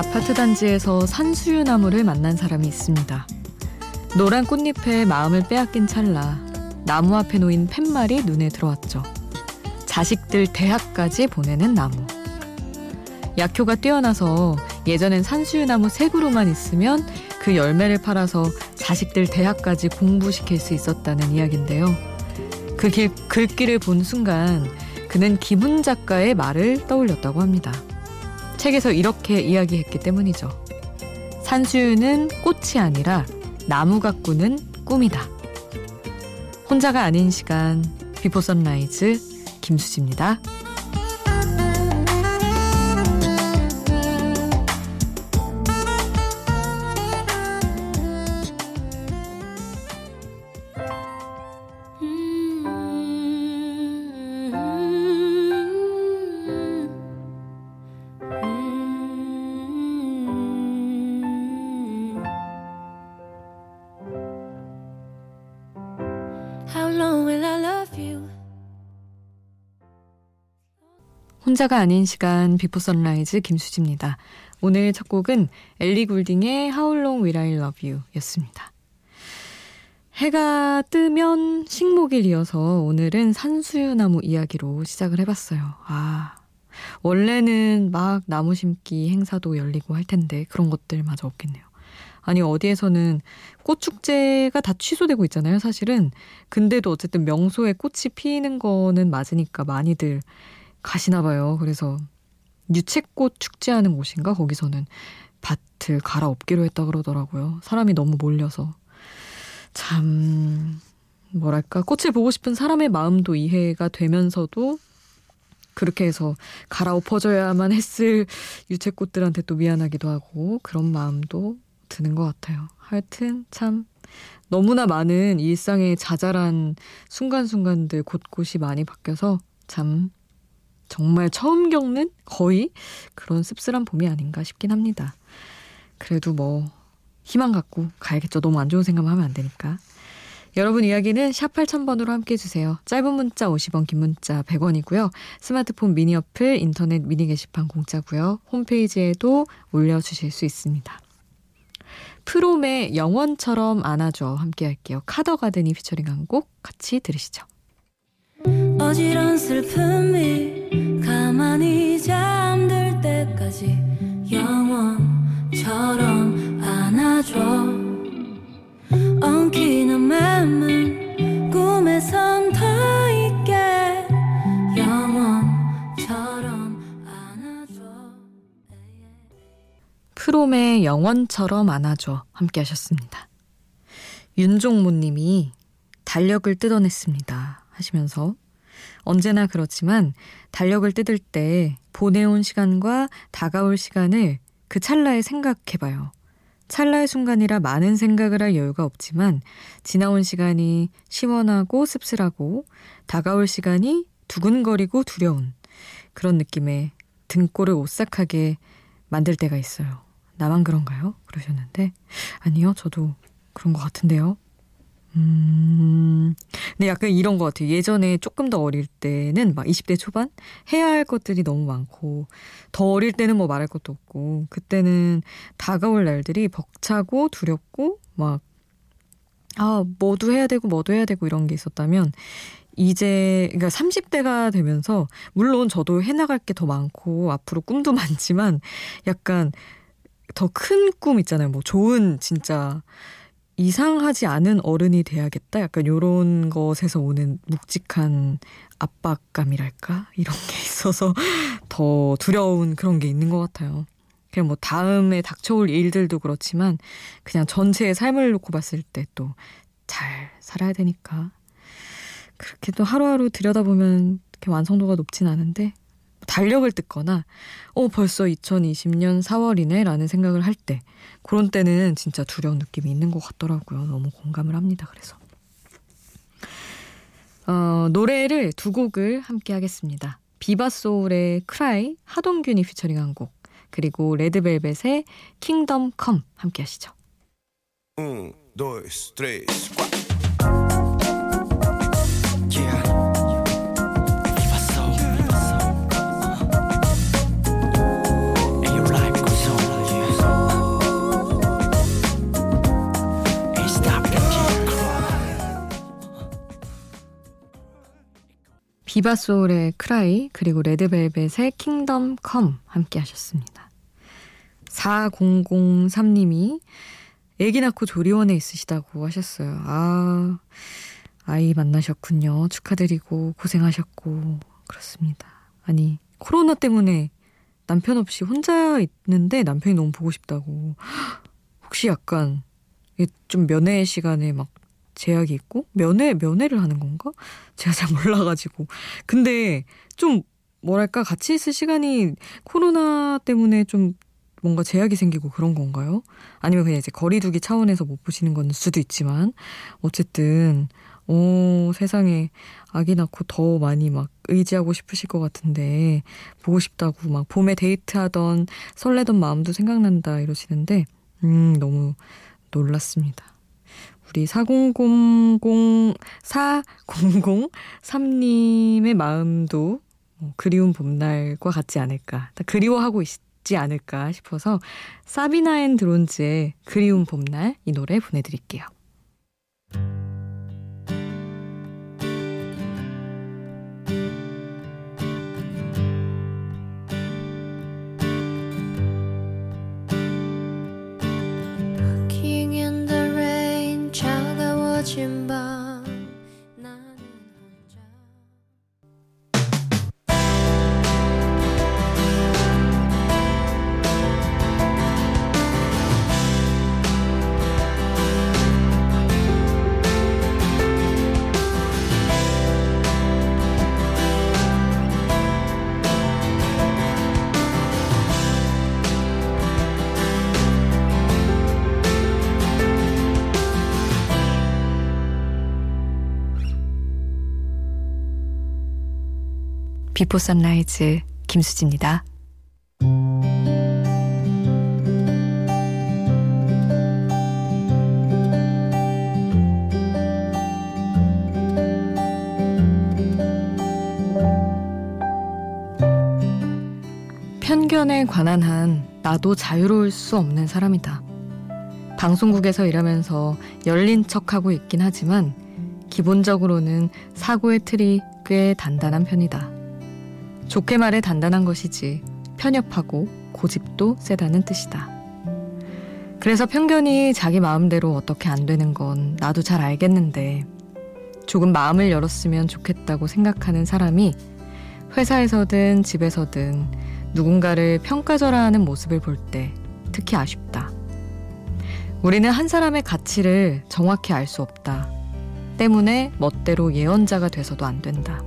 아파트 단지에서 산수유 나무를 만난 사람이 있습니다. 노란 꽃잎에 마음을 빼앗긴 찰나 나무 앞에 놓인 팻말이 눈에 들어왔죠. 자식들 대학까지 보내는 나무. 약효가 뛰어나서 예전엔 산수유나무 세 그루만 있으면 그 열매를 팔아서 자식들 대학까지 공부시킬 수 있었다는 이야기인데요. 그 길, 글귀를 본 순간 그는 김훈 작가의 말을 떠올렸다고 합니다. 책에서 이렇게 이야기했기 때문이죠. 산수유는 꽃이 아니라 나무가 꾸는 꿈이다. 혼자가 아닌 시간 비포 선라이즈 김수지입니다. 혼자가 아닌 시간 비포 선라이즈 김수지입니다. 오늘 첫 곡은 엘리 굴딩의 How Long Will I Love You 였습니다. 해가 뜨면 식목일이어서 오늘은 산수유나무 이야기로 시작을 해봤어요. 아, 원래는 막 나무 심기 행사도 열리고 할 텐데 그런 것들마저 없겠네요. 아니 어디에서는 꽃 축제가 다 취소되고 있잖아요, 사실은. 근데도 어쨌든 명소에 꽃이 피는 거는 맞으니까 많이들 가시나 봐요. 그래서 유채꽃 축제하는 곳인가 거기서는 밭을 갈아엎기로 했다 그러더라고요. 사람이 너무 몰려서 참 뭐랄까 꽃을 보고 싶은 사람의 마음도 이해가 되면서도 그렇게 해서 갈아엎어져야만 했을 유채꽃들한테 또 미안하기도 하고 그런 마음도 드는 것 같아요. 하여튼 참 너무나 많은 일상의 자잘한 순간순간들 곳곳이 많이 바뀌어서 참 정말 처음 겪는 거의 그런 씁쓸한 봄이 아닌가 싶긴 합니다. 그래도 뭐 희망 갖고 가야겠죠. 너무 안 좋은 생각만 하면 안 되니까. 여러분 이야기는 샵 8000번으로 함께 해주세요. 짧은 문자 50원, 긴 문자 100원이고요. 스마트폰 미니 어플, 인터넷 미니 게시판 공짜고요. 홈페이지에도 올려주실 수 있습니다. 프롬의 영원처럼 안아줘 함께 할게요. 카더가든이 피처링한 곡 같이 들으시죠. 어지러운 슬픔이 가만히 잠들 때까지 영원처럼 안아줘 엉키는 맘은 꿈에선 더 있게 영원처럼 안아줘 프롬의 영원처럼 안아줘 함께 하셨습니다. 윤종모님이 달력을 뜯어냈습니다 하시면서 언제나 그렇지만 달력을 뜯을 때 보내온 시간과 다가올 시간을 그 찰나에 생각해봐요. 찰나의 순간이라 많은 생각을 할 여유가 없지만 지나온 시간이 시원하고 씁쓸하고 다가올 시간이 두근거리고 두려운 그런 느낌에 등골을 오싹하게 만들 때가 있어요. 나만 그런가요? 그러셨는데 아니요 저도 그런 것 같은데요. 음, 근데 약간 이런 것 같아요. 예전에 조금 더 어릴 때는 막 20대 초반? 해야 할 것들이 너무 많고, 더 어릴 때는 뭐 말할 것도 없고, 그때는 다가올 날들이 벅차고 두렵고, 막, 아, 뭐도 해야 되고, 뭐도 해야 되고 이런 게 있었다면, 이제, 그러니까 30대가 되면서, 물론 저도 해나갈 게 더 많고, 앞으로 꿈도 많지만, 약간 더 큰 꿈 있잖아요. 뭐 좋은, 진짜, 이상하지 않은 어른이 돼야겠다. 약간 요런 것에서 오는 묵직한 압박감이랄까? 이런 게 있어서 더 두려운 그런 게 있는 것 같아요. 그냥 뭐 다음에 닥쳐올 일들도 그렇지만 그냥 전체의 삶을 놓고 봤을 때 또 잘 살아야 되니까. 그렇게 또 하루하루 들여다보면 이렇게 완성도가 높진 않은데 달력을 뜯거나 어 벌써 2020년 4월이네 라는 생각을 할 때 그런 때는 진짜 두려운 느낌이 있는 것 같더라고요. 너무 공감을 합니다. 그래서 어, 노래를 두 곡을 함께 하겠습니다. 비바소울의 크라이 하동균이 피처링한 곡 그리고 레드벨벳의 킹덤 컴 함께 하시죠. Un, dos, tres, 디바소울의 크라이 그리고 레드벨벳의 킹덤 컴 함께 하셨습니다. 4003님이 애기 낳고 조리원에 있으시다고 하셨어요. 아, 아이 만나셨군요. 축하드리고 고생하셨고 그렇습니다. 아니 코로나 때문에 남편 없이 혼자 있는데 남편이 너무 보고 싶다고. 혹시 약간 좀 면회 시간에 막 제약이 있고 면회 면회를 하는 건가? 제가 잘 몰라가지고. 근데 좀 뭐랄까 같이 있을 시간이 코로나 때문에 좀 뭔가 제약이 생기고 그런 건가요? 아니면 그냥 이제 거리두기 차원에서 못 보시는 건 수도 있지만 어쨌든 오 세상에 아기 낳고 더 많이 막 의지하고 싶으실 것 같은데 보고 싶다고 막 봄에 데이트하던 설레던 마음도 생각난다 이러시는데 음 너무 놀랐습니다. 우리 4000, 4003님의 마음도 뭐 그리운 봄날과 같지 않을까. 그리워하고 있지 않을까 싶어서 사비나 앤 드론즈의 그리운 봄날 이 노래 보내드릴게요. 비포 선라이즈 김수지입니다. 편견에 관한 한 나도 자유로울 수 없는 사람이다. 방송국에서 일하면서 열린 척하고 있긴 하지만 기본적으로는 사고의 틀이 꽤 단단한 편이다. 좋게 말해 단단한 것이지 편협하고 고집도 세다는 뜻이다. 그래서 편견이 자기 마음대로 어떻게 안 되는 건 나도 잘 알겠는데 조금 마음을 열었으면 좋겠다고 생각하는 사람이 회사에서든 집에서든 누군가를 평가절하하는 모습을 볼 때 특히 아쉽다. 우리는 한 사람의 가치를 정확히 알 수 없다. 때문에 멋대로 예언자가 돼서도 안 된다.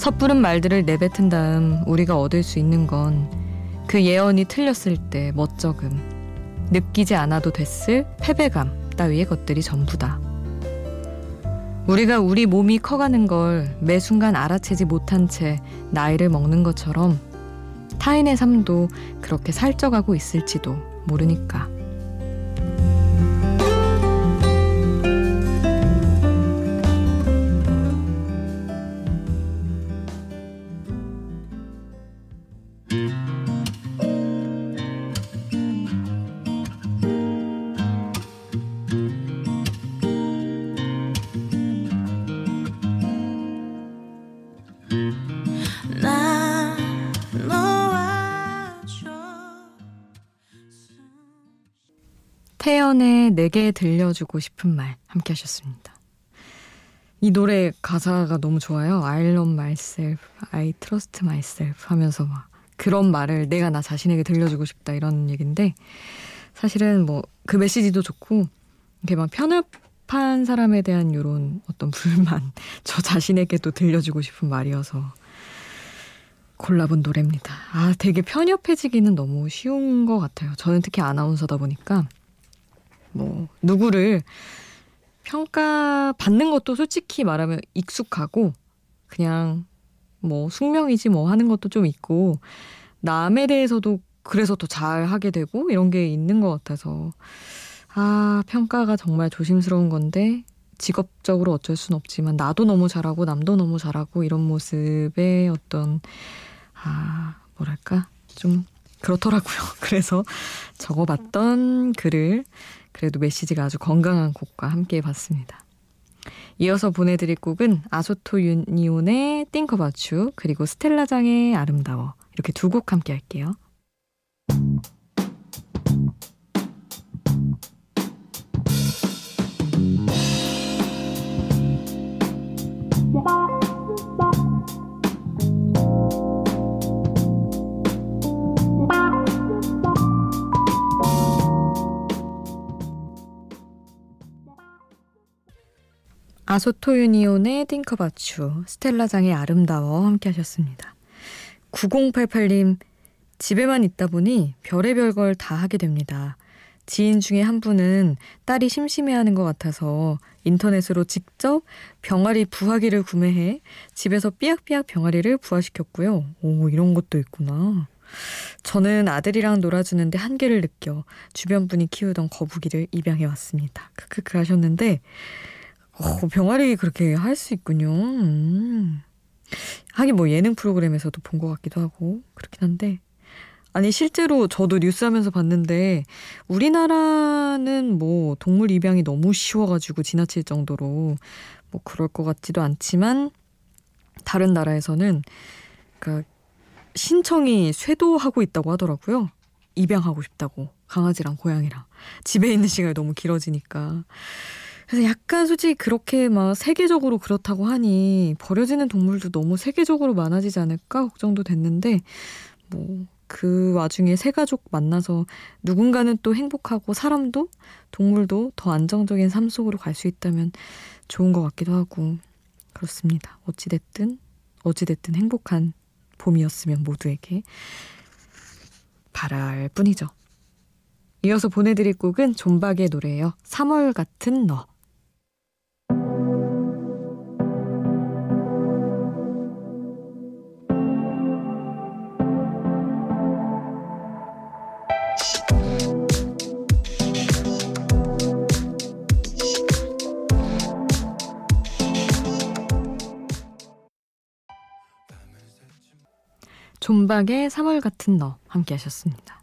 섣부른 말들을 내뱉은 다음 우리가 얻을 수 있는 건 그 예언이 틀렸을 때 멋쩍음, 느끼지 않아도 됐을 패배감 따위의 것들이 전부다. 우리가 우리 몸이 커가는 걸 매 순간 알아채지 못한 채 나이를 먹는 것처럼 타인의 삶도 그렇게 살쪄가고 있을지도 모르니까. 태연의 내게 들려주고 싶은 말 함께 하셨습니다. 이 노래 가사가 너무 좋아요. I love myself, I trust myself 하면서 막 그런 말을 내가 나 자신에게 들려주고 싶다 이런 얘기인데 사실은 뭐 그 메시지도 좋고 이렇게 막 편협한 사람에 대한 이런 어떤 불만 저 자신에게도 들려주고 싶은 말이어서 골라본 노래입니다. 아 되게 편협해지기는 너무 쉬운 것 같아요. 저는 특히 아나운서다 보니까 뭐 누구를 평가 받는 것도 솔직히 말하면 익숙하고 그냥 뭐 숙명이지 뭐 하는 것도 좀 있고 남에 대해서도 그래서 더 잘하게 되고 이런 게 있는 것 같아서 아 평가가 정말 조심스러운 건데 직업적으로 어쩔 수는 없지만 나도 너무 잘하고 남도 너무 잘하고 이런 모습에 어떤 아 뭐랄까 좀 그렇더라고요. 그래서 적어봤던 글을 그래도 메시지가 아주 건강한 곡과 함께 봤습니다. 이어서 보내드릴 곡은 아소토 유니온의 Think About You 그리고 스텔라장의 아름다워 이렇게 두 곡 함께 할게요. 아소토 유니온의 You, 스텔라장의 아름다워 함께 하셨습니다. 9088님, 집에만 있다 보니 별의별 걸 다 하게 됩니다. 지인 중에 한 분은 딸이 심심해하는 것 같아서 인터넷으로 직접 병아리 부화기를 구매해 집에서 삐약삐약 병아리를 부화시켰고요. 오, 이런 것도 있구나. 저는 아들이랑 놀아주는데 한계를 느껴 주변 분이 키우던 거북이를 입양해 왔습니다. 크크크 하셨는데, 어, 병아리 그렇게 할 수 있군요. 음. 하긴 뭐 예능 프로그램에서도 본 것 같기도 하고 그렇긴 한데 아니 실제로 저도 뉴스 하면서 봤는데 우리나라는 뭐 동물 입양이 너무 쉬워가지고 지나칠 정도로 뭐 그럴 것 같지도 않지만 다른 나라에서는 그 신청이 쇄도하고 있다고 하더라고요. 입양하고 싶다고 강아지랑 고양이랑 집에 있는 시간이 너무 길어지니까 그래서 약간 솔직히 그렇게 막 세계적으로 그렇다고 하니 버려지는 동물도 너무 세계적으로 많아지지 않을까 걱정도 됐는데 뭐 그 와중에 새 가족 만나서 누군가는 또 행복하고 사람도 동물도 더 안정적인 삶 속으로 갈 수 있다면 좋은 것 같기도 하고 그렇습니다. 어찌됐든 어찌됐든 행복한 봄이었으면 모두에게 바랄 뿐이죠. 이어서 보내드릴 곡은 존박의 노래예요. 3월 같은 너. 존박의 3월 같은 너 함께 하셨습니다.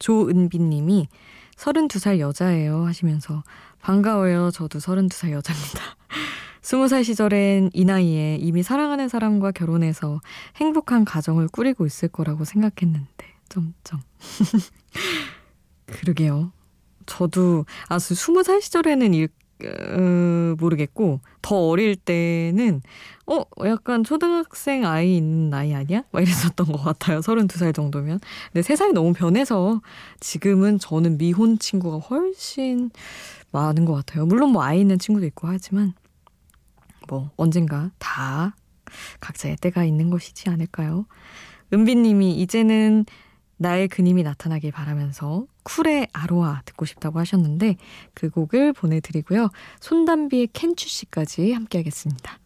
조은비 님이 32살 여자예요 하시면서 반가워요. 저도 32살 여자입니다. 20살 시절엔 이 나이에 이미 사랑하는 사람과 결혼해서 행복한 가정을 꾸리고 있을 거라고 생각했는데 점점 그러게요. 저도 아 20살 시절에는 일, 어, 모르겠고 더 어릴 때는 어 약간 초등학생 아이 있는 나이 아니야? 막 이랬었던 것 같아요. 32살 정도면. 근데 세상이 너무 변해서 지금은 저는 미혼 친구가 훨씬 많은 것 같아요. 물론 뭐 아이 있는 친구도 있고 하지만 뭐 언젠가 다 각자의 때가 있는 것이지 않을까요? 은비님이 이제는 나의 그님이 나타나길 바라면서 쿨의 아로하 듣고 싶다고 하셨는데 그 곡을 보내드리고요. 손담비의 캔츄 씨까지 함께 하겠습니다.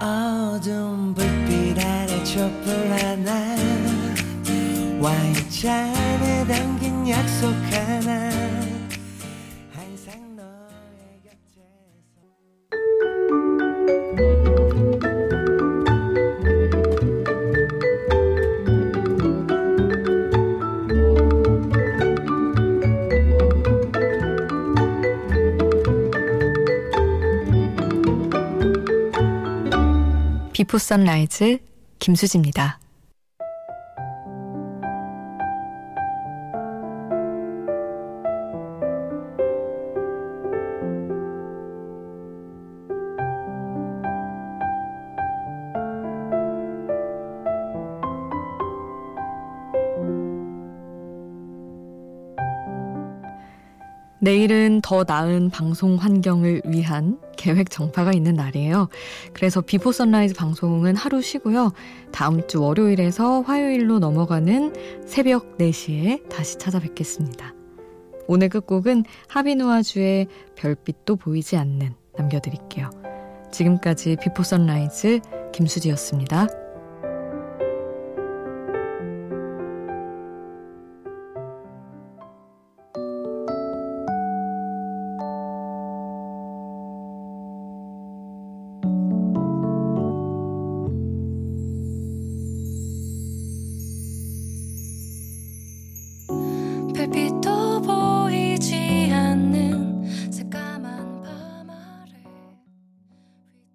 어두운 불빛 아래 촛불 하나 와인 잔에 담긴 약속 하나 비포 선라이즈 김수지입니다. 내일은 더 나은 방송 환경을 위한 계획 정파가 있는 날이에요. 그래서 비포 선라이즈 방송은 하루 쉬고요. 다음 주 월요일에서 화요일로 넘어가는 새벽 4시에 다시 찾아뵙겠습니다. 오늘 끝곡은 하비누아주의 별빛도 보이지 않는 남겨드릴게요. 지금까지 비포 선라이즈 김수지였습니다.